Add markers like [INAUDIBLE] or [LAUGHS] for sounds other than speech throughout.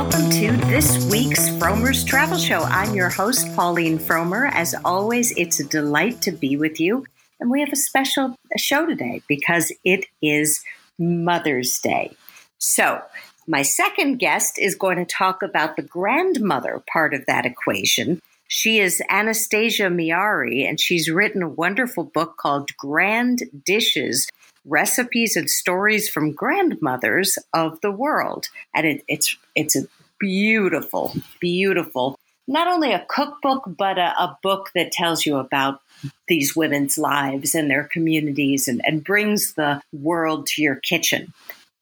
welcome to this week's Frommer's Travel Show. I'm your host, Pauline Frommer. As always, it's a delight to be with you. And we have a special show today because it is Mother's Day. So, my second guest is going to talk about the grandmother part of that equation. She is Anastasia Miari, and she's written a wonderful book called Grand Dishes Recipes and Stories from Grandmothers of the World. And it, it's, it's a beautiful, beautiful, not only a cookbook, but a, a book that tells you about these women's lives and their communities and, and brings the world to your kitchen.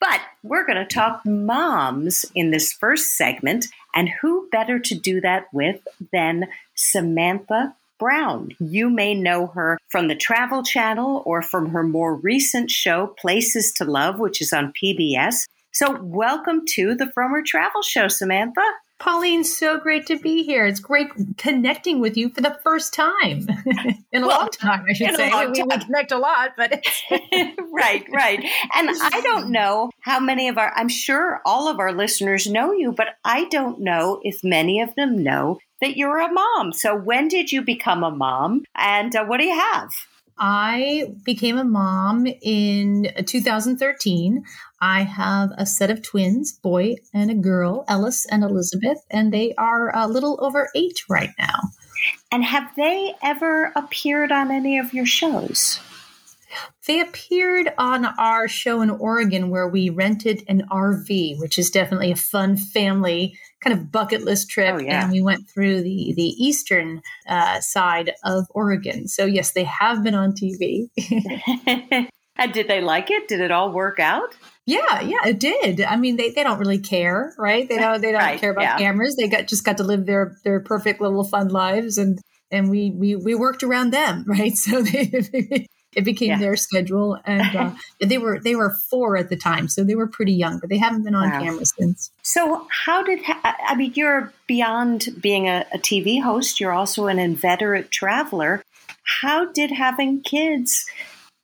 But we're going to talk moms in this first segment. And who better to do that with than Samantha Brown? You may know her from the Travel Channel or from her more recent show, Places to Love, which is on PBS. So, welcome to the Frommer Travel Show, Samantha. Pauline, so great to be here. It's great connecting with you for the first time [LAUGHS] in a well, long time, I should say. We, we, connect a lot, but [LAUGHS] [LAUGHS] right, right. And I don't know how many of our, I'm sure all of our listeners know you, but I don't know if many of them know that you're a mom. So when did you become a mom and uh, what do you have? I became a mom in 2013. I have a set of twins, boy and a girl, Ellis and Elizabeth, and they are a little over eight right now. And have they ever appeared on any of your shows? They appeared on our show in Oregon where we rented an RV, which is definitely a fun family kind of bucket list trip. Oh, yeah. And we went through the, the eastern uh, side of Oregon. So, yes, they have been on TV. [LAUGHS] and did they like it? Did it all work out? Yeah, yeah, it did. I mean, they, they don't really care, right? They don't they don't right, care about yeah. cameras. They got just got to live their their perfect little fun lives, and and we we we worked around them, [LAUGHS] right? So they it became yeah. their schedule, and uh, [LAUGHS] they were they were four at the time, so they were pretty young, but they haven't been on wow. camera since. So how did I mean? You're beyond being a, a TV host. You're also an inveterate traveler. How did having kids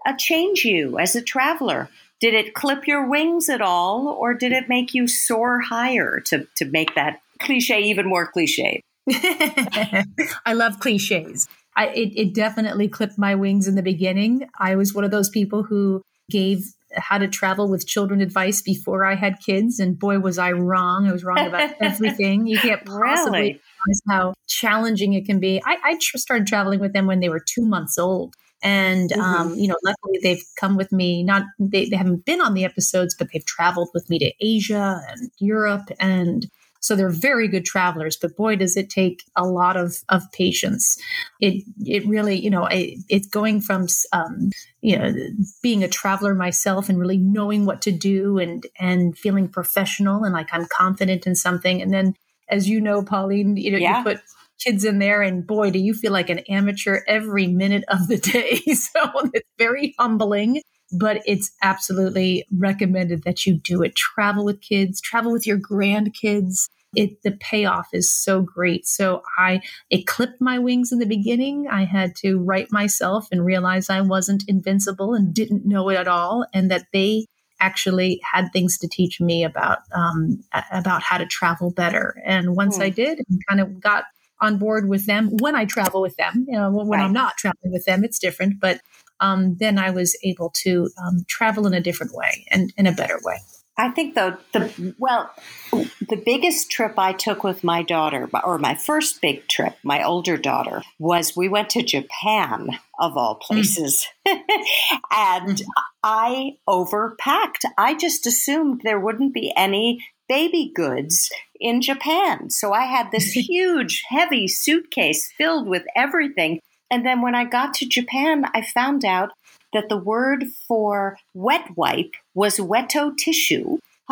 uh, change you as a traveler? Did it clip your wings at all, or did it make you soar higher to to make that cliche even more cliche? [LAUGHS] [LAUGHS] I love cliches. I, it, it definitely clipped my wings in the beginning. I was one of those people who gave how to travel with children advice before I had kids, and boy, was I wrong. I was wrong about [LAUGHS] everything. You can't possibly really? how challenging it can be. I, I started traveling with them when they were two months old. And mm-hmm. um, you know, luckily they've come with me. Not they, they haven't been on the episodes, but they've traveled with me to Asia and Europe and so they're very good travelers, but boy, does it take a lot of, of patience. It, it really, you know, it, it's going from, um, you know, being a traveler myself and really knowing what to do and, and feeling professional and like I'm confident in something. And then, as you know, Pauline, you know, yeah. you put kids in there and boy do you feel like an amateur every minute of the day [LAUGHS] so it's very humbling but it's absolutely recommended that you do it. Travel with kids, travel with your grandkids. It the payoff is so great. So I it clipped my wings in the beginning. I had to right myself and realize I wasn't invincible and didn't know it at all, and that they actually had things to teach me about um, about how to travel better. And once mm. I did, and kind of got on board with them when I travel with them. You know, when right. I'm not traveling with them, it's different. But um, then I was able to um, travel in a different way and in a better way. I think though the well, the biggest trip I took with my daughter, or my first big trip, my older daughter, was we went to Japan of all hmm. places, mm. [LAUGHS] and mm. I overpacked. I just assumed there wouldn't be any baby goods in Japan, so I had this [LAUGHS] huge, heavy suitcase filled with everything. And then when I got to Japan, I found out that the word for wet wipe was wetto tissue. [LAUGHS]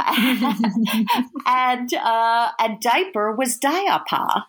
and uh, and diaper was diapa.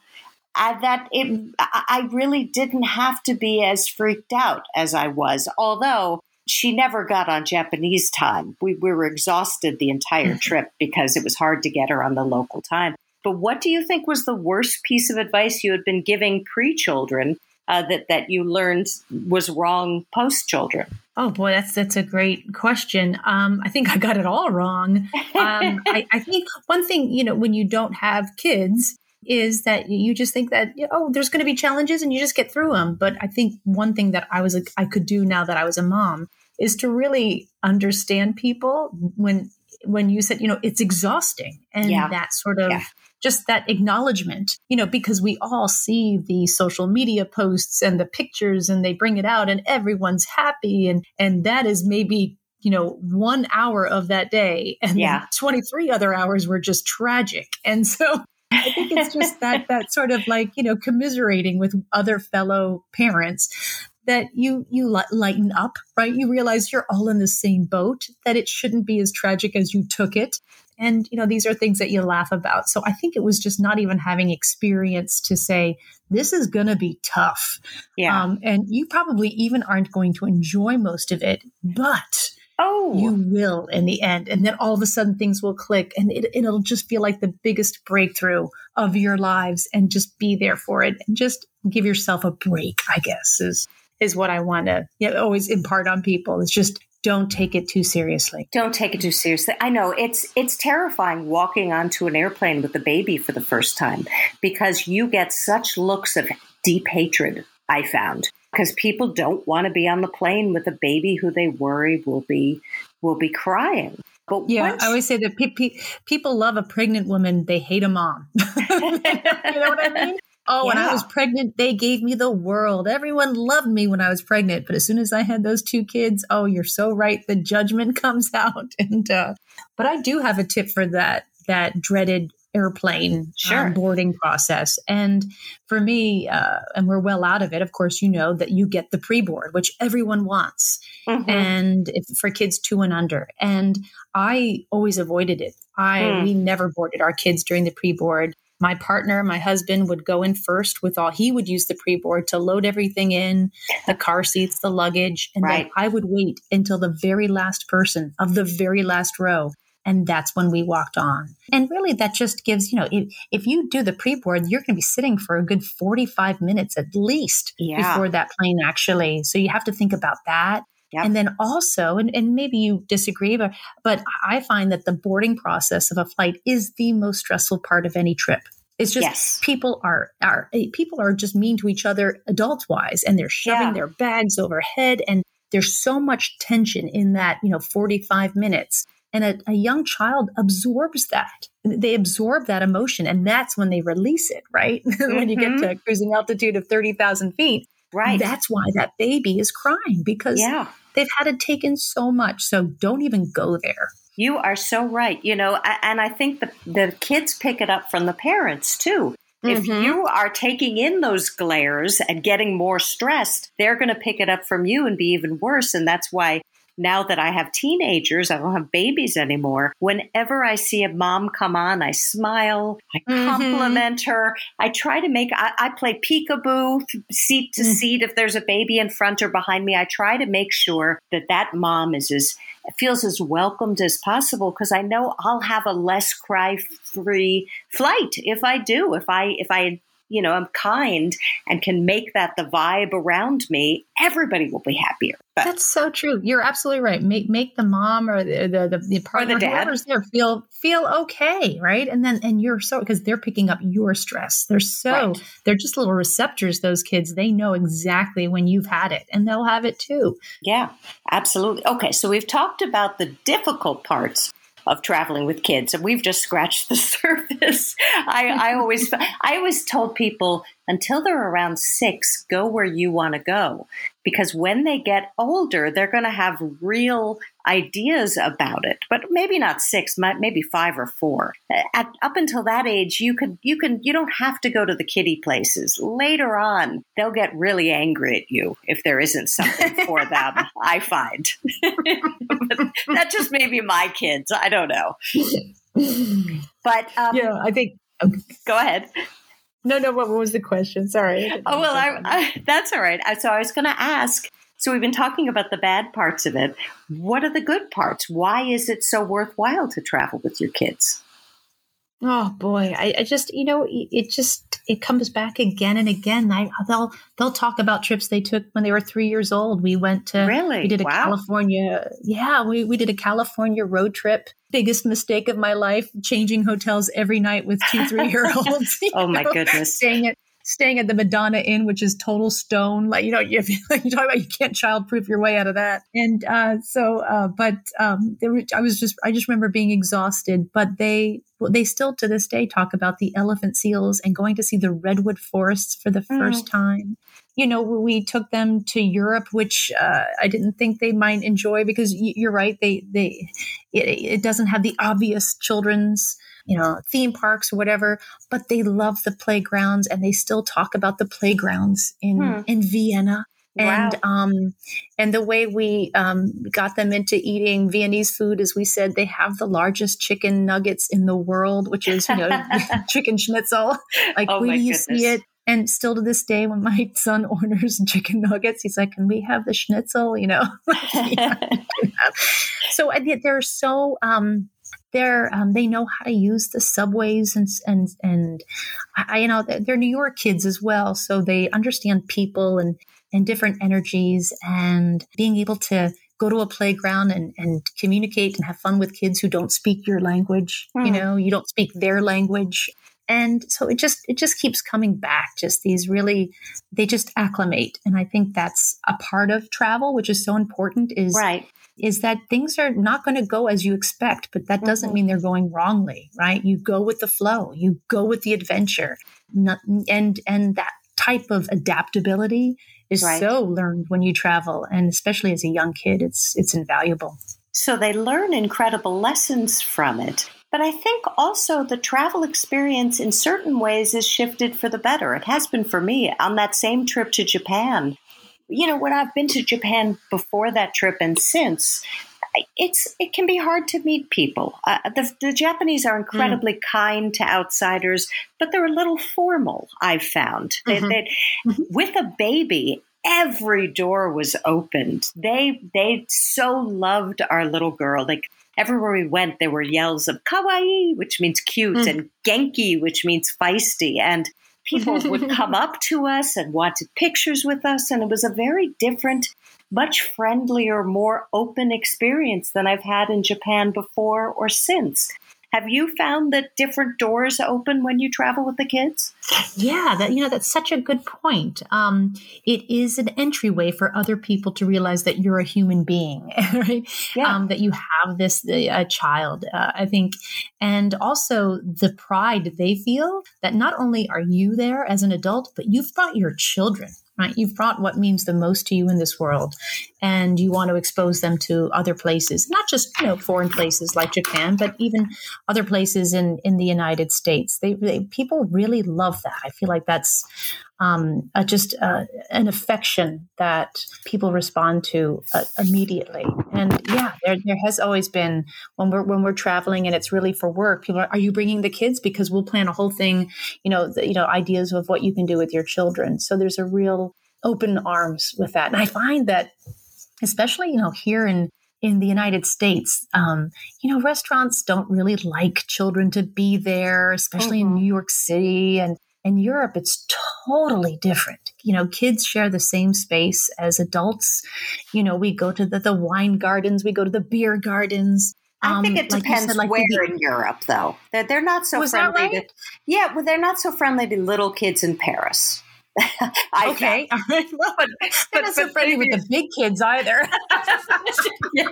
And that it, I really didn't have to be as freaked out as I was. Although she never got on Japanese time, we, we were exhausted the entire trip because it was hard to get her on the local time. But what do you think was the worst piece of advice you had been giving pre children uh, that that you learned was wrong post children? Oh boy, that's that's a great question. Um, I think I got it all wrong. Um, [LAUGHS] I, I, think one thing, you know, when you don't have kids, is that you just think that oh, there's going to be challenges and you just get through them. But I think one thing that I was I could do now that I was a mom is to really understand people when when you said you know it's exhausting and yeah. that sort of yeah just that acknowledgement, you know, because we all see the social media posts and the pictures and they bring it out and everyone's happy. And, and that is maybe, you know, one hour of that day. And yeah. 23 other hours were just tragic. And so I think it's just that, [LAUGHS] that sort of like, you know, commiserating with other fellow parents that you you lighten up right you realize you're all in the same boat that it shouldn't be as tragic as you took it and, you know, these are things that you laugh about. So I think it was just not even having experience to say, this is going to be tough. Yeah. Um, and you probably even aren't going to enjoy most of it, but Oh, you will in the end. And then all of a sudden things will click and it, it'll just feel like the biggest breakthrough of your lives and just be there for it and just give yourself a break, I guess is, is what I want to you know, always impart on people. It's just don't take it too seriously. Don't take it too seriously. I know it's it's terrifying walking onto an airplane with a baby for the first time because you get such looks of deep hatred. I found because people don't want to be on the plane with a baby who they worry will be will be crying. But yeah, once, I always say that pe- pe- people love a pregnant woman; they hate a mom. [LAUGHS] you know what I mean? Oh, yeah. when I was pregnant, they gave me the world. Everyone loved me when I was pregnant. But as soon as I had those two kids, oh, you're so right. The judgment [LAUGHS] comes out. And, uh, but I do have a tip for that, that dreaded airplane um, sure. um, boarding process. And for me, uh, and we're well out of it, of course, you know that you get the pre board, which everyone wants. Mm-hmm. And if, for kids two and under. And I always avoided it. I, mm. we never boarded our kids during the pre board my partner, my husband, would go in first with all he would use the pre board to load everything in the car seats, the luggage. And right. then I would wait until the very last person of the very last row. And that's when we walked on. And really, that just gives, you know, if, if you do the pre board, you're going to be sitting for a good 45 minutes at least yeah. before that plane actually. So you have to think about that. Yep. And then also, and, and maybe you disagree, but, but I find that the boarding process of a flight is the most stressful part of any trip. It's just yes. people are are eh, people are just mean to each other adult wise and they're shoving yeah. their bags overhead and there's so much tension in that, you know, 45 minutes. And a, a young child absorbs that. They absorb that emotion and that's when they release it, right? Mm-hmm. [LAUGHS] when you get to mm-hmm. cruising altitude of 30,000 feet. Right. That's why that baby is crying because yeah. They've had it taken so much. So don't even go there. You are so right. You know, and I think the, the kids pick it up from the parents too. Mm-hmm. If you are taking in those glares and getting more stressed, they're going to pick it up from you and be even worse. And that's why now that I have teenagers, I don't have babies anymore. Whenever I see a mom come on, I smile, I mm-hmm. compliment her. I try to make, I, I play peekaboo seat to mm-hmm. seat. If there's a baby in front or behind me, I try to make sure that that mom is as, feels as welcomed as possible because I know I'll have a less cry free flight if I do. If I, if I, you know, I'm kind and can make that the vibe around me, everybody will be happier. But, That's so true. You're absolutely right. Make make the mom or the the, the, the partner, or the dad. whoever's there, feel feel okay, right? And then and you're so because they're picking up your stress. They're so right. they're just little receptors. Those kids, they know exactly when you've had it, and they'll have it too. Yeah, absolutely. Okay, so we've talked about the difficult parts of traveling with kids, and we've just scratched the [LAUGHS] surface. I, I always, I always told people until they're around six, go where you want to go, because when they get older, they're going to have real ideas about it. But maybe not six, maybe five or four. At, up until that age, you could, you can, you don't have to go to the kiddie places. Later on, they'll get really angry at you if there isn't something for [LAUGHS] them. I find [LAUGHS] that just may be my kids. I don't know. [LAUGHS] But um, yeah, I think. Go ahead. No, no. What was the question? Sorry. Oh well, I, I, that's all right. So I was going to ask. So we've been talking about the bad parts of it. What are the good parts? Why is it so worthwhile to travel with your kids? Oh boy, I, I, just you know it just it comes back again and again. I they'll they'll talk about trips they took when they were three years old. We went to really we did a wow. California yeah we we did a California road trip. Biggest mistake of my life, changing hotels every night with two three year olds. [LAUGHS] oh my know, goodness, staying at staying at the Madonna Inn, which is total stone. Like you know, you, like [LAUGHS] you talk about you can't childproof your way out of that. And uh, so, uh, but um, were, I was just I just remember being exhausted. But they well, they still to this day talk about the elephant seals and going to see the redwood forests for the mm. first time. You know, we took them to Europe, which uh, I didn't think they might enjoy because you're right. They they it, it doesn't have the obvious children's you know, theme parks or whatever, but they love the playgrounds and they still talk about the playgrounds in, hmm. in Vienna. And um, and the way we um, got them into eating Viennese food is we said they have the largest chicken nuggets in the world, which is you know [LAUGHS] chicken schnitzel. Like oh do you see it? And still to this day, when my son [LAUGHS] orders chicken nuggets, he's like, "Can we have the schnitzel?" You know. [LAUGHS] so I, they're so um, they're um, they know how to use the subways and and and I, you know they're New York kids as well, so they understand people and and different energies and being able to go to a playground and, and communicate and have fun with kids who don't speak your language. Mm. You hmm. know, you don't speak their language. And so it just it just keeps coming back. Just these really they just acclimate. And I think that's a part of travel, which is so important, is right is that things are not going to go as you expect, but that doesn't mm-hmm. mean they're going wrongly, right? You go with the flow, you go with the adventure, and and that type of adaptability is right. so learned when you travel, and especially as a young kid, it's it's invaluable. So they learn incredible lessons from it. But I think also the travel experience in certain ways is shifted for the better. It has been for me on that same trip to Japan you know, when I've been to Japan before that trip and since, it's it can be hard to meet people. Uh, the, the, Japanese are incredibly mm. kind to outsiders, but they're a little formal. I've found mm-hmm. they, mm-hmm. with a baby. Every door was opened. They they so loved our little girl. Like everywhere we went, there were yells of "kawaii," which means cute, mm. and "genki," which means feisty, and people [LAUGHS] would come up to us and wanted pictures with us. And it was a very different, much friendlier, more open experience than I've had in Japan before or since. Have you found that different doors open when you travel with the kids? Yeah, that you know that's such a good point. Um, it is an entryway for other people to realize that you're a human being, [LAUGHS] right? Yeah. Um, that you have this a child. Uh, I think, and also the pride they feel that not only are you there as an adult, but you've brought your children right? You've brought what means the most to you in this world, and you want to expose them to other places, not just you know foreign places like Japan, but even other places in in the United States. They, they people really love that. I feel like that's um, uh, just uh, an affection that people respond to uh, immediately. And yeah, there, there has always been when we're when we're traveling and it's really for work. People are, are you bringing the kids because we'll plan a whole thing, you know, the, you know, ideas of what you can do with your children. So there's a real open arms with that, and I find that, especially you know here in in the United States, um, you know, restaurants don't really like children to be there, especially mm-hmm. in New York City and in Europe, it's totally different. You know, kids share the same space as adults. You know, we go to the, the wine gardens, we go to the beer gardens. I think um, it depends said, like where the, in Europe, though. They're, they're not so friendly. Right? To, yeah, well, they're not so friendly to little kids in Paris. [LAUGHS] okay, all right. Well, but, but, not so friendly with the big kids either. [LAUGHS] [LAUGHS] yeah,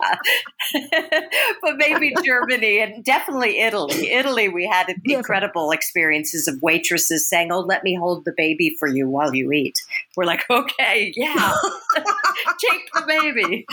but maybe Germany and definitely Italy. Italy, we had [LAUGHS] incredible experiences of waitresses saying, "Oh, let me hold the baby for you while you eat." We're like, "Okay, yeah, [LAUGHS] take the baby."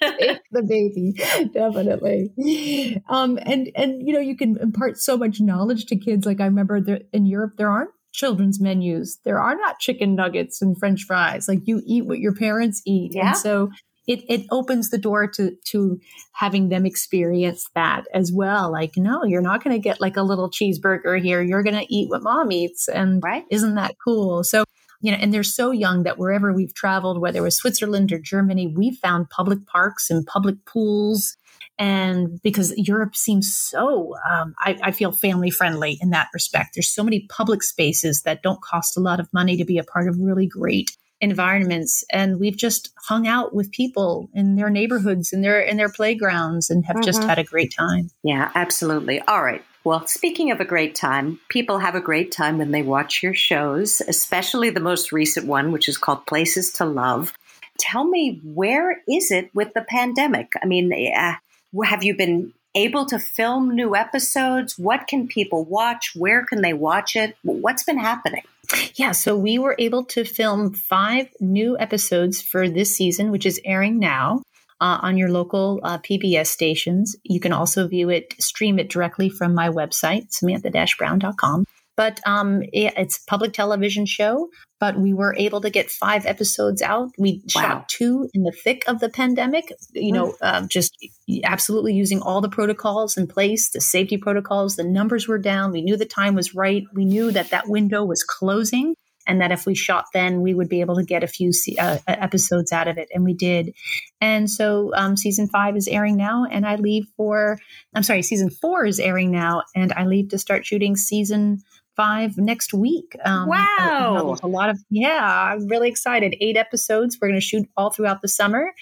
take the baby, definitely. Um, and and you know, you can impart so much knowledge to kids. Like I remember there, in Europe, there aren't children's menus. There are not chicken nuggets and french fries. Like you eat what your parents eat. Yeah. And so it, it opens the door to to having them experience that as well. Like, no, you're not going to get like a little cheeseburger here. You're going to eat what mom eats, and right. isn't that cool? So you know, and they're so young that wherever we've traveled, whether it was Switzerland or Germany, we found public parks and public pools. And because Europe seems so, um, I, I feel family friendly in that respect. There's so many public spaces that don't cost a lot of money to be a part of really great environments and we've just hung out with people in their neighborhoods and their in their playgrounds and have mm-hmm. just had a great time. Yeah, absolutely. All right. Well, speaking of a great time, people have a great time when they watch your shows, especially the most recent one, which is called Places to Love. Tell me, where is it with the pandemic? I mean, uh, have you been able to film new episodes? What can people watch? Where can they watch it? What's been happening? Yeah, so we were able to film five new episodes for this season, which is airing now uh, on your local uh, PBS stations. You can also view it, stream it directly from my website, samantha-brown.com. But um, it, it's a public television show, but we were able to get five episodes out. We wow. shot two in the thick of the pandemic, you know, uh, just absolutely using all the protocols in place, the safety protocols. The numbers were down. We knew the time was right. We knew that that window was closing and that if we shot then we would be able to get a few uh, episodes out of it and we did and so um, season five is airing now and i leave for i'm sorry season four is airing now and i leave to start shooting season five next week um, wow a, a lot of yeah i'm really excited eight episodes we're going to shoot all throughout the summer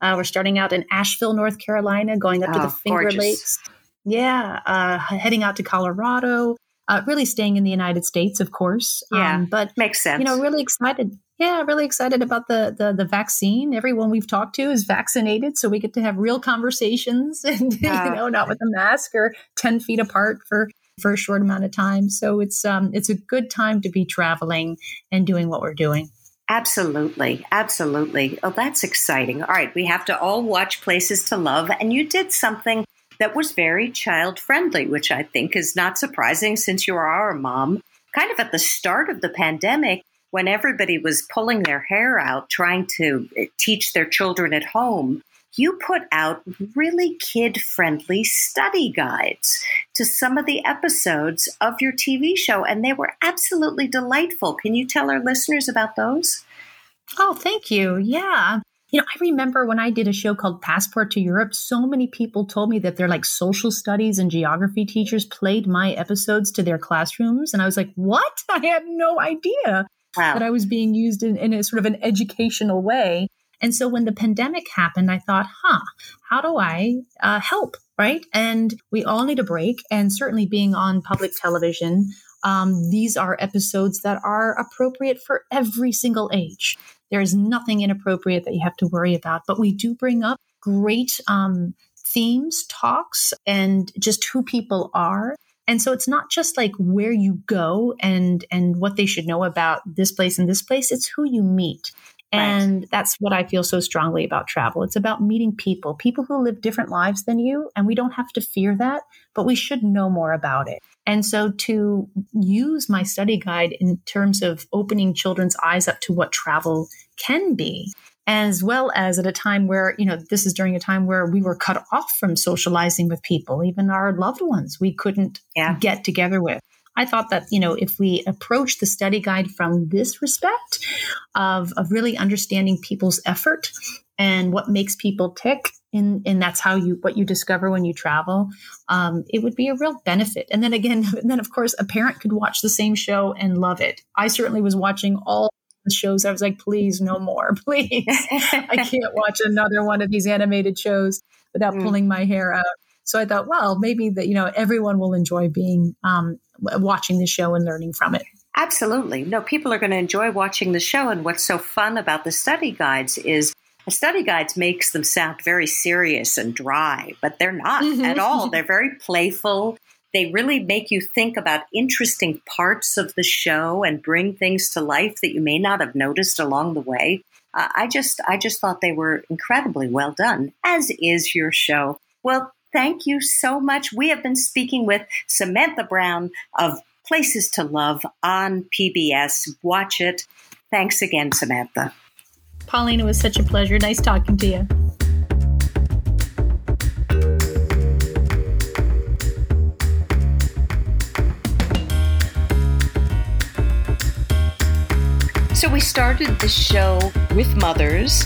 uh, we're starting out in asheville north carolina going up oh, to the finger gorgeous. lakes yeah uh, heading out to colorado uh, really staying in the United States, of course. Yeah, um, but makes sense. You know, really excited. Yeah, really excited about the, the the vaccine. Everyone we've talked to is vaccinated, so we get to have real conversations, [LAUGHS] and you know, not with a mask or ten feet apart for for a short amount of time. So it's um it's a good time to be traveling and doing what we're doing. Absolutely. Absolutely. Oh, that's exciting. All right. We have to all watch Places to Love. And you did something that was very child friendly, which I think is not surprising since you are a mom. Kind of at the start of the pandemic, when everybody was pulling their hair out trying to eh, teach their children at home, you put out really kid friendly study guides to some of the episodes of your TV show, and they were absolutely delightful. Can you tell our listeners about those? Oh, thank you. Yeah. You know, I remember when I did a show called Passport to Europe, so many people told me that their like social studies and geography teachers played my episodes to their classrooms. And I was like, what? [LAUGHS] I had no idea wow. that I was being used in, in a sort of an educational way. And so when the pandemic happened, I thought, huh, how do I uh, help? Right. And we all need a break. And certainly being on public television, um, these are episodes that are appropriate for every single age. There is nothing inappropriate that you have to worry about, but we do bring up great um, themes, talks, and just who people are. And so it's not just like where you go and and what they should know about this place and this place. It's who you meet. And right. that's what I feel so strongly about travel. It's about meeting people, people who live different lives than you. And we don't have to fear that, but we should know more about it. And so to use my study guide in terms of opening children's eyes up to what travel can be, as well as at a time where, you know, this is during a time where we were cut off from socializing with people, even our loved ones we couldn't yeah. get together with. I thought that, you know, if we approach the study guide from this respect of, of really understanding people's effort and what makes people tick, and, and that's how you, what you discover when you travel, um, it would be a real benefit. And then again, and [LAUGHS] then of course, a parent could watch the same show and love it. I certainly was watching all the shows. I was like, please, no more, [LAUGHS] please. I [LAUGHS] can't watch another one of these animated shows without mm. pulling my hair out. So I thought, well, maybe that you know everyone will enjoy being um, watching the show and learning from it. Absolutely. No, people are going to enjoy watching the show. And what's so fun about the study guides is the study guides makes them sound very serious and dry, but they're not mm-hmm. at all. [LAUGHS] They're very playful. They really make you think about interesting parts of the show and bring things to life that you may not have noticed along the way. Uh, I just, I just thought they were incredibly well done, as is your show. Well, thank you so much. We have been speaking with Samantha Brown of Places to Love on PBS. Watch it. Thanks again, Samantha. Pauline, it was such a pleasure. Nice talking to you. So we started the show with mothers,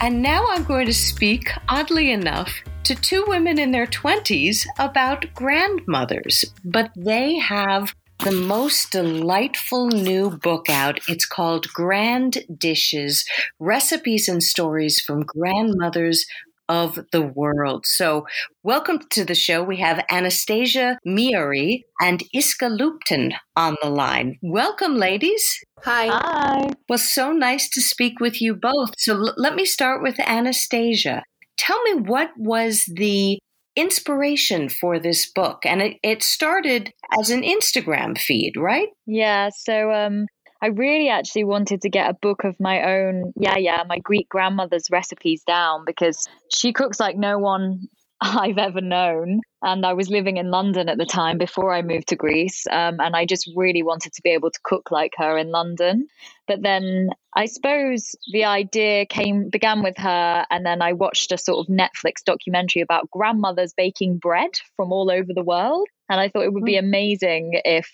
and now I'm going to speak, oddly enough, to two women in their 20s about grandmothers. But they have the most delightful new book out. It's called Grand Dishes Recipes and Stories from Grandmothers of the World. So, welcome to the show. We have Anastasia Miari and Iska Lupton on the line. Welcome, ladies. Hi. Hi. Well, so nice to speak with you both. So, l- let me start with Anastasia. Tell me what was the inspiration for this book? And it, it started as an Instagram feed, right? Yeah, so um I really actually wanted to get a book of my own, yeah, yeah, my Greek grandmother's recipes down because she cooks like no one [LAUGHS] I've ever known. And I was living in London at the time before I moved to Greece. Um, and I just really wanted to be able to cook like her in London. But then I suppose the idea came began with her. And then I watched a sort of Netflix documentary about grandmothers baking bread from all over the world. And I thought it would be amazing if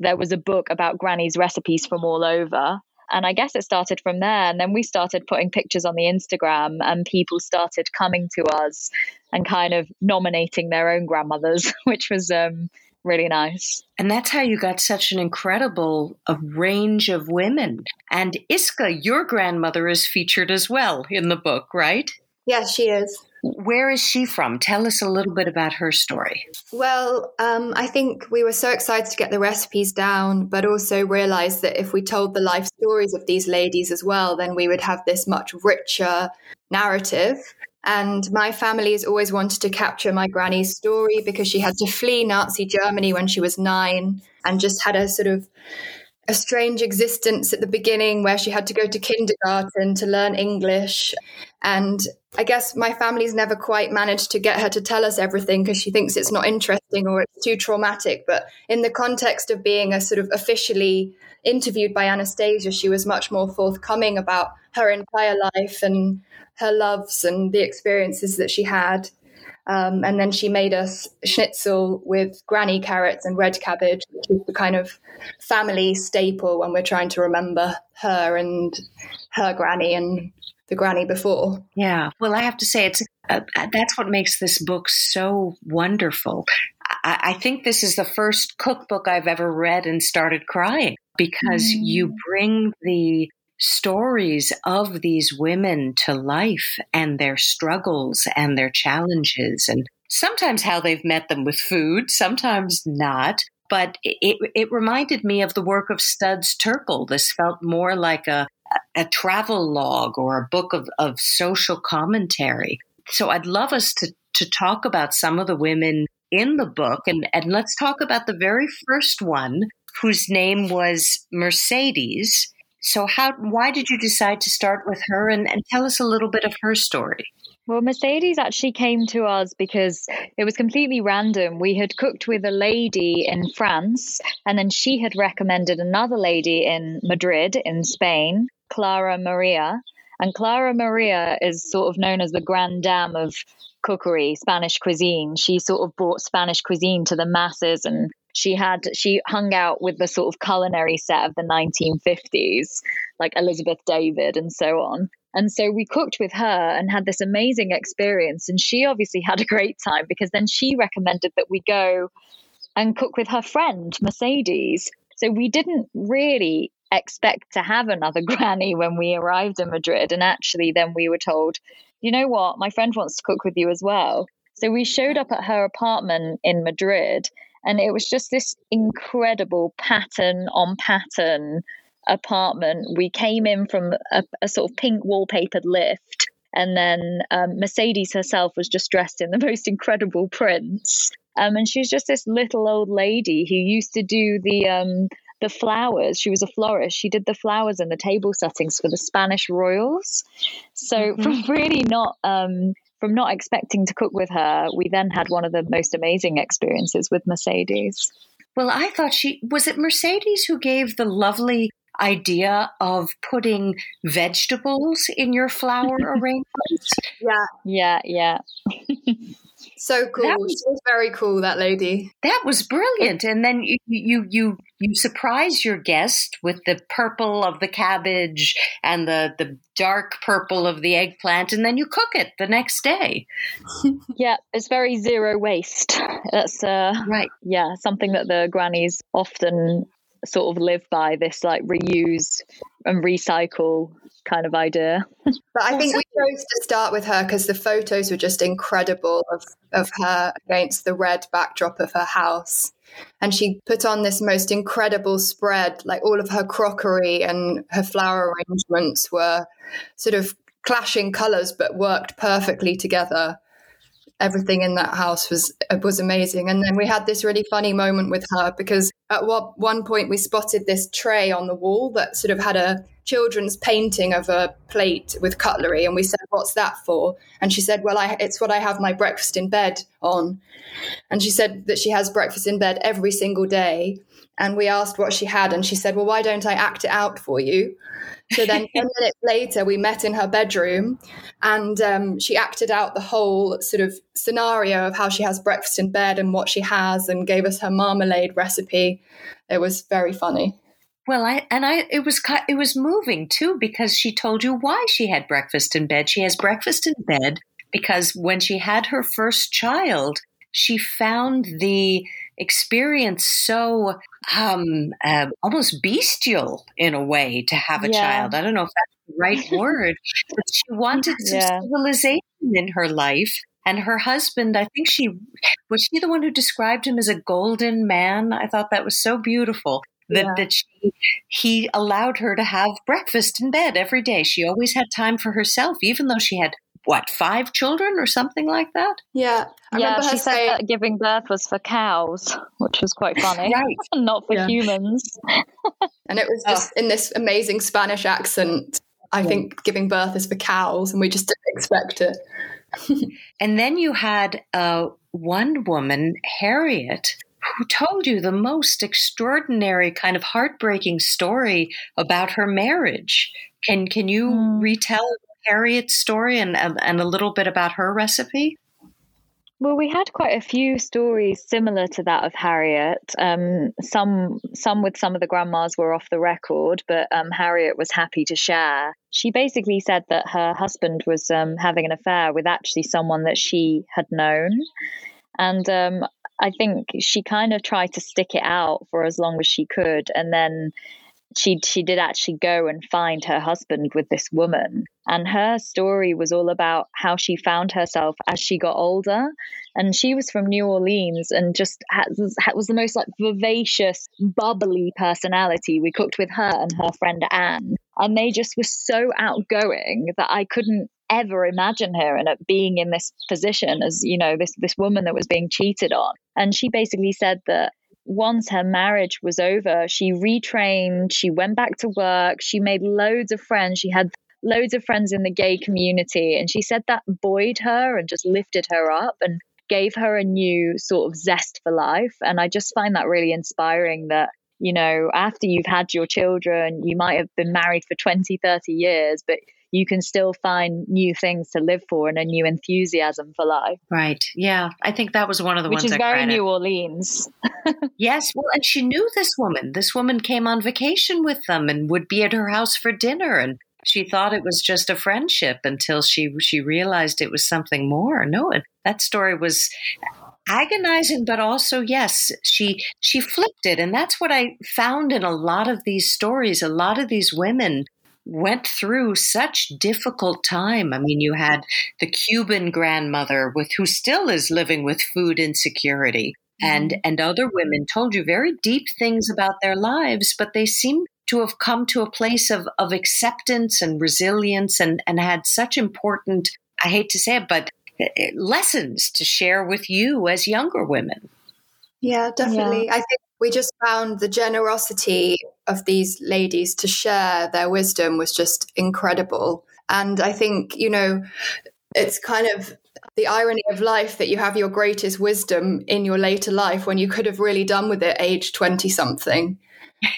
there was a book about granny's recipes from all over. And I guess it started from there. And then we started putting pictures on the Instagram, and people started coming to us and kind of nominating their own grandmothers, [LAUGHS] which was um, really nice. And that's how you got such an incredible uh, range of women. And Iska, your grandmother is featured as well in the book, right? Yes, she is. Where is she from? Tell us a little bit about her story. Well, um, I think we were so excited to get the recipes down, but also realized that if we told the life stories of these ladies as well, then we would have this much richer narrative. And my family has always wanted to capture my granny's story because she had to flee Nazi Germany when she was nine and just had a sort of a strange existence at the beginning where she had to go to kindergarten to learn English. And I guess my family's never quite managed to get her to tell us everything because she thinks it's not interesting or it's too traumatic. But in the context of being a sort of officially interviewed by Anastasia, she was much more forthcoming about her entire life and her loves and the experiences that she had. Um, and then she made us schnitzel with granny carrots and red cabbage, which is the kind of family staple when we're trying to remember her and her granny and the granny before. Yeah. Well, I have to say, it's uh, that's what makes this book so wonderful. I, I think this is the first cookbook I've ever read and started crying because mm. you bring the stories of these women to life and their struggles and their challenges and sometimes how they've met them with food, sometimes not. But it, it reminded me of the work of Studs Terkel. This felt more like a, a travelogue or a book of, of social commentary. So I'd love us to, to talk about some of the women in the book. And, and let's talk about the very first one, whose name was Mercedes. So, how? Why did you decide to start with her, and, and tell us a little bit of her story? Well, Mercedes actually came to us because it was completely random. We had cooked with a lady in France, and then she had recommended another lady in Madrid, in Spain, Clara Maria. And Clara Maria is sort of known as the grand dame of cookery, Spanish cuisine. She sort of brought Spanish cuisine to the masses and she had she hung out with the sort of culinary set of the 1950s like elizabeth david and so on. And so we cooked with her and had this amazing experience. And she obviously had a great time because then she recommended that we go and cook with her friend mercedes. So we didn't really expect to have another [LAUGHS] granny when we arrived in madrid. And actually then we were told you know what? My friend wants to cook with you as well. So we showed up at her apartment in madrid and it was just this incredible pattern on pattern apartment. We came in from a, a sort of pink wallpapered lift. And then um, Mercedes herself was just dressed in the [LAUGHS] most incredible prints. Um, and she was just this little old lady who used to do the um, the flowers. She was a florist. She did the flowers and the table settings for the Spanish royals. So mm-hmm. from really not um, from not expecting to cook with her, we then had one of the most amazing experiences with Mercedes. Well, I thought she was it Mercedes who gave the lovely idea of putting vegetables in your flower [LAUGHS] arrangements. Yeah. Yeah, yeah. [LAUGHS] So cool. That was, she was very cool, that lady. That was brilliant. And then you, you you you surprise your guest with the purple of the cabbage and the the dark purple of the eggplant, and then you cook it the next day. [LAUGHS] yeah, it's very zero waste. That's uh, right. Yeah, something that the grannies often sort of live by. This like reuse and recycle kind of idea. But I think we chose to start with her because the photos were just incredible of, of her against the red backdrop of her house. And she put on this most incredible spread, like all of her crockery and her flower arrangements were sort of clashing colors but worked perfectly together everything in that house was was amazing. And then we had this really funny moment with her because at one point we spotted this tray on the wall that sort of had a children's painting of a plate with cutlery, and we said, "What's that for?" And she said, "Well, I, it's what I have my breakfast in bed on." And she said that she has breakfast in bed every single day. And we asked what she had, and she said, "Well, why don't I act it out for you?" So then, [LAUGHS] 10 minutes later, we met in her bedroom and um, she acted out the whole sort of scenario of how she has breakfast in bed and what she has and gave us her marmalade recipe. It was very funny. Well, I and I it was it was moving too because she told you why she had breakfast in bed. She has breakfast in bed because when she had her first child, she found the experience so um, uh, almost bestial in a way to have a yeah. child. I don't know if that's the right [LAUGHS] word, but she wanted some yeah. civilization in her life. And her husband, I think she was she the one who described him as a golden man. I thought that was so beautiful that, yeah. that she, he allowed her to have breakfast in bed every day. She always had time for herself, even though she had what five children or something like that. Yeah, I yeah. She said saying, that giving birth was for cows, which was quite funny, right? [LAUGHS] Not for yeah. humans. and it was oh. just oh. in this amazing Spanish accent. I yeah. think giving birth is for cows, and we just didn't expect it. [LAUGHS] and then you had uh, one woman, Harriet, who told you the most extraordinary, kind of heartbreaking story about her marriage. Can can you mm. retell Harriet's story and, and a little bit about her recipe? Well, we had quite a few stories similar to that of Harriet. Um, some, some with some of the grandmas were off the record, but um, Harriet was happy to share. She basically said that her husband was um, having an affair with actually someone that she had known, and um, I think she kind of tried to stick it out for as long as she could, and then she she did actually go and find her husband with this woman. And her story was all about how she found herself as she got older. And she was from New Orleans and just was, was the most like vivacious bubbly personality we cooked with her and her friend Anne. And they just were so outgoing that I couldn't ever imagine her and being in this position as you know this this woman that was being cheated on. And she basically said that once her marriage was over, she retrained, she went back to work, she made loads of friends, she had loads of friends in the gay community. And she said that buoyed her and just lifted her up and gave her a new sort of zest for life. And I just find that really inspiring that, you know, after you've had your children, you might have been married for 20, 30 years, but you can still find new things to live for and a new enthusiasm for life. Right. Yeah. I think that was one of the Which ones is very New Orleans. [LAUGHS] yes. Well, and she knew this woman. This woman came on vacation with them and would be at her house for dinner and she thought it was just a friendship until she she realized it was something more. No, that story was agonizing but also yes she she flipped it and that's what i found in a lot of these stories a lot of these women went through such difficult time. I mean, you had the Cuban grandmother with who still is living with food insecurity. And, mm-hmm. and other women told you very deep things about their lives, but they seem to have come to a place of, of acceptance and resilience and, and had such important, I hate to say it, but eh, eh, lessons to share with you as younger women. Yeah, definitely. Yeah. I think we just found the generosity of these ladies to share their wisdom was just incredible. And I think, you know, it's kind of the irony of life that you have your greatest wisdom in your later life when you could have really done with it age 20 something.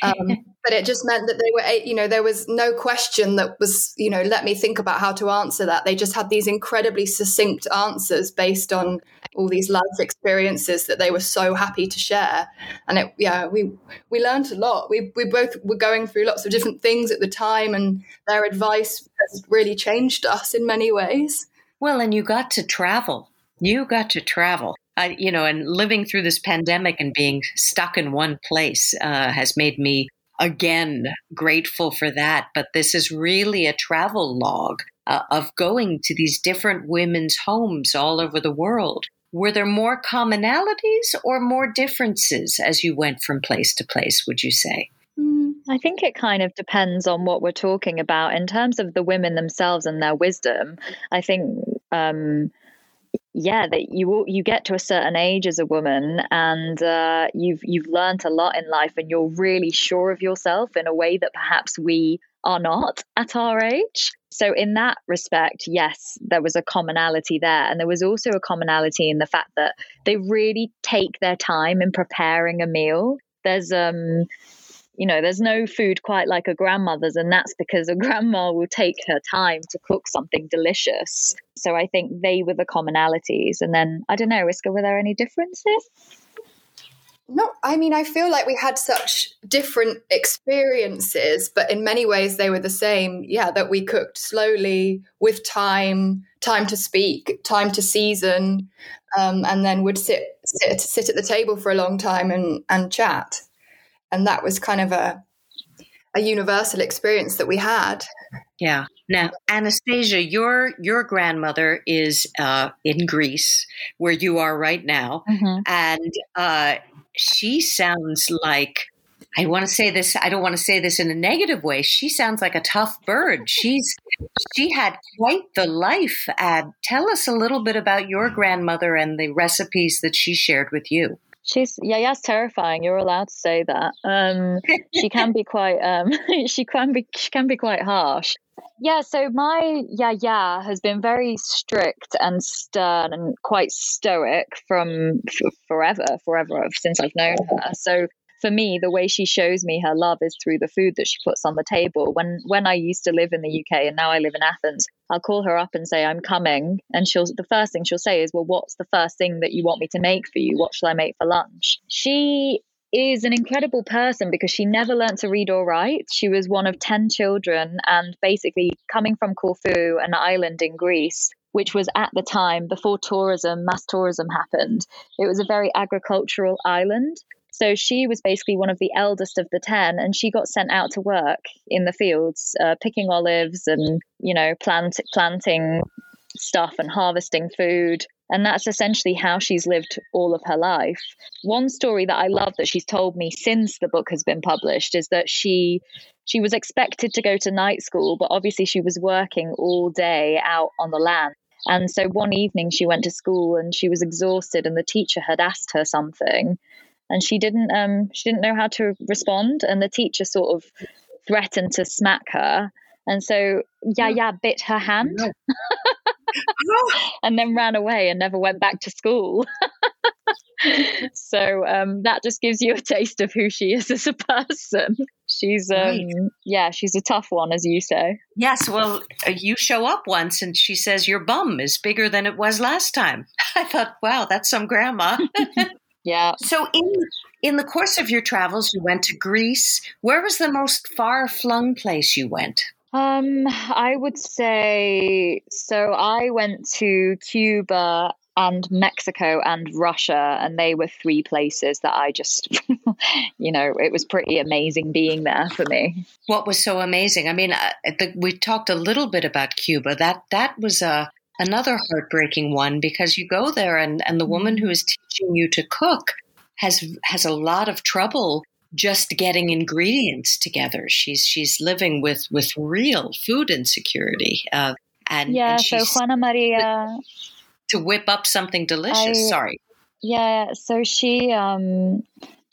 Um, [LAUGHS] but it just meant that they were, you know, there was no question that was, you know, let me think about how to answer that. They just had these incredibly succinct answers based on all these life experiences that they were so happy to share. And it, yeah, we we learned a lot. We we both were going through lots of different things at the time, and their advice has really changed us in many ways. Well, and you got to travel. You got to travel. Uh, you know, and living through this pandemic and being stuck in one place uh, has made me again grateful for that. But this is really a travelogue uh, of going to these different women's homes all over the world. Were there more commonalities or more differences as you went from place to place, would you say? Mm, I think it kind of depends on what we're talking about. In terms of the women themselves and their wisdom, I think um, yeah that you you get to a certain age as a woman and uh, you've you've learned a lot in life and you're really sure of yourself in a way that perhaps we are not at our age. So in that respect yes there was a commonality there. And there was also a commonality in the fact that they really take their time in preparing a meal. There's um you know, there's no food quite like a grandmother's, and that's because a grandma will take her time to cook something delicious. So I think they were the commonalities. And then I don't know, Iska, were there any differences? No, I mean, I feel like we had such different experiences, but in many ways they were the same. Yeah, that we cooked slowly with time, time to speak, time to season, um, and then would sit, sit sit at the table for a long time and and chat and that was kind of a a universal experience that we had. Yeah. Now, Anastasia, your your grandmother is uh, in Greece, where you are right now, mm-hmm. and uh, she sounds like I want to say this. I don't want to say this in a negative way. She sounds like a tough bird. [LAUGHS] She's she had quite the life. And tell us a little bit about your grandmother and the recipes that she shared with you. She's yeah, yes, terrifying. You're allowed to say that. Um, [LAUGHS] she can be quite um, [LAUGHS] she can be she can be quite harsh. Yeah, so my yeah yeah has been very strict and stern and quite stoic from f- forever, forever since I've known her. So for me, the way she shows me her love is through the food that she puts on the table. When when I used to live in the UK and now I live in Athens, I'll call her up and say I'm coming, and she'll the first thing she'll say is, "Well, what's the first thing that you want me to make for you? What shall I make for lunch?" She is an incredible person because she never learned to read or write. She was one of 10 children and basically coming from Corfu, an island in Greece, which was at the time before tourism, mass tourism happened. It was a very agricultural island. So she was basically one of the eldest of the 10, and she got sent out to work in the fields, uh, picking olives and, you know, plant, planting stuff and harvesting food. And that's essentially how she's lived all of her life. One story that I love that she's told me since the book has been published is that she she was expected to go to night school, but obviously she was working all day out on the land. And so one evening she went to school and she was exhausted and the teacher had asked her something and she didn't um she didn't know how to respond and the teacher sort of threatened to smack her. And so yeah yeah bit her hand [LAUGHS] and then ran away and never went back to school. [LAUGHS] So um, that just gives you a taste of who she is as a person. She's um, right. yeah she's a tough one as you say. Yes well uh, you show up once and she says your bum is bigger than it was last time. [LAUGHS] I thought wow that's some grandma yeah. So in in the course of your travels, you went to Greece. Where was the most far flung place you went? Um, I would say so. I went to Cuba and Mexico and Russia, and they were three places that I just, [LAUGHS] you know, it was pretty amazing being there for me. What was so amazing? I mean, uh, the, we talked a little bit about Cuba. That that was a another heartbreaking one because you go there and, and the woman who is teaching you to cook has has a lot of trouble just getting ingredients together. She's she's living with with real food insecurity. Uh, and yeah, and so Juana Maria to whip up something delicious. I, Sorry. Yeah, so she um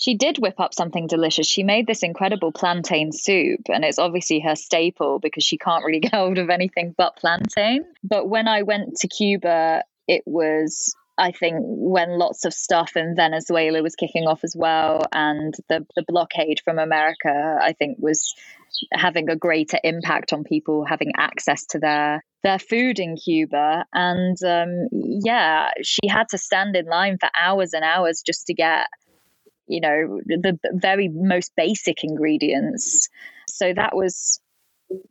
she did whip up something delicious. She made this incredible plantain soup, and it's obviously her staple because she can't really [LAUGHS] get hold of anything but plantain. But when I went to Cuba, it was I think when lots of stuff in Venezuela was kicking off as well, and the, the blockade from America, I think was having a greater impact on people having access to their their food in Cuba. And um, yeah, she had to stand in line for hours and hours just to get, you know, the very most basic ingredients. So that was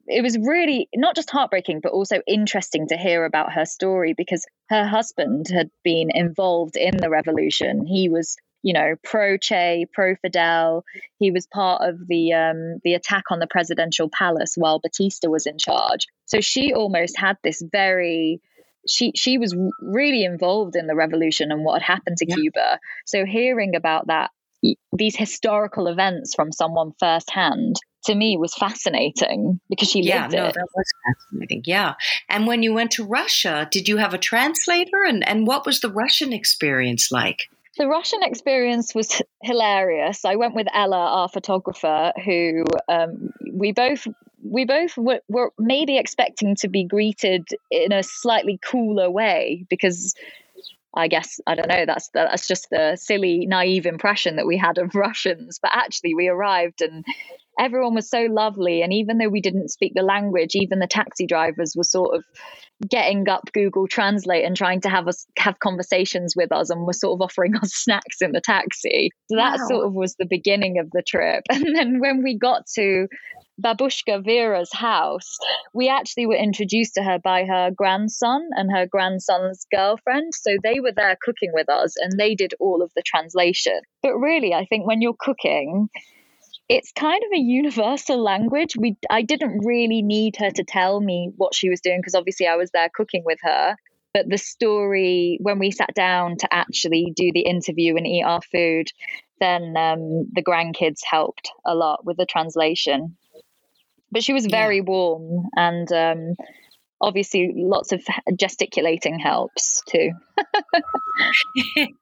it was really not just heartbreaking, but also interesting to hear about her story because her husband had been involved in the revolution. He was, you know, pro Che, pro Fidel. He was part of the um, the attack on the presidential palace while Batista was in charge. So she almost had this very she she was really involved in the revolution and what had happened to yeah. Cuba. So hearing about that these historical events from someone firsthand to me was fascinating because she yeah, lived no, it. that was fascinating. Yeah. And when you went to Russia, did you have a translator? And, and what was the Russian experience like? The Russian experience was hilarious. I went with Ella, our photographer, who um, we both we both were, were maybe expecting to be greeted in a slightly cooler way because I guess I don't know. That's that's just the silly, naive impression that we had of [LAUGHS] Russians. But actually, we arrived and everyone was so lovely. And even though we didn't speak the language, even the taxi drivers were sort of getting up Google Translate and trying to have us have conversations with us, and were sort of offering [LAUGHS] us snacks in the taxi. So that wow. sort of was the beginning of the trip. [LAUGHS] And then when we got to Babushka Vera's house, we actually were introduced to her by her grandson and her grandson's girlfriend. So they were there cooking with us and they did all of the translation. But really, I think when you're cooking, it's kind of a universal language. We I didn't really need her to tell me what she was doing because obviously I was there cooking with her. But the story, when we sat down to actually do the interview and eat our food, then um, the grandkids helped a lot with the translation. But she was very yeah. warm and um, obviously lots of gesticulating helps too.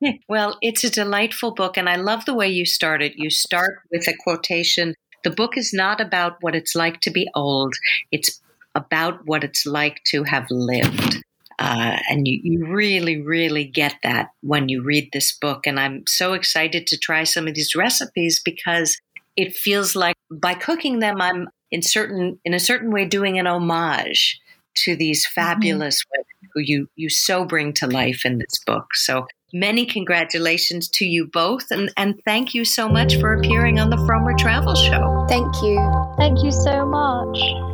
[LAUGHS] well, it's a delightful book, and I love the way you started. You start with a quotation The book is not about what it's like to be old, it's about what it's like to have lived. Uh, and you, you really, really get that when you read this book. And I'm so excited to try some of these recipes because it feels like by cooking them, I'm in certain in a certain way doing an homage to these mm-hmm. fabulous mm-hmm. women who you you so bring to life in this book. So many congratulations to you both and, and thank you so much for appearing on the Frommer Travel Show. Thank you. Thank you so much.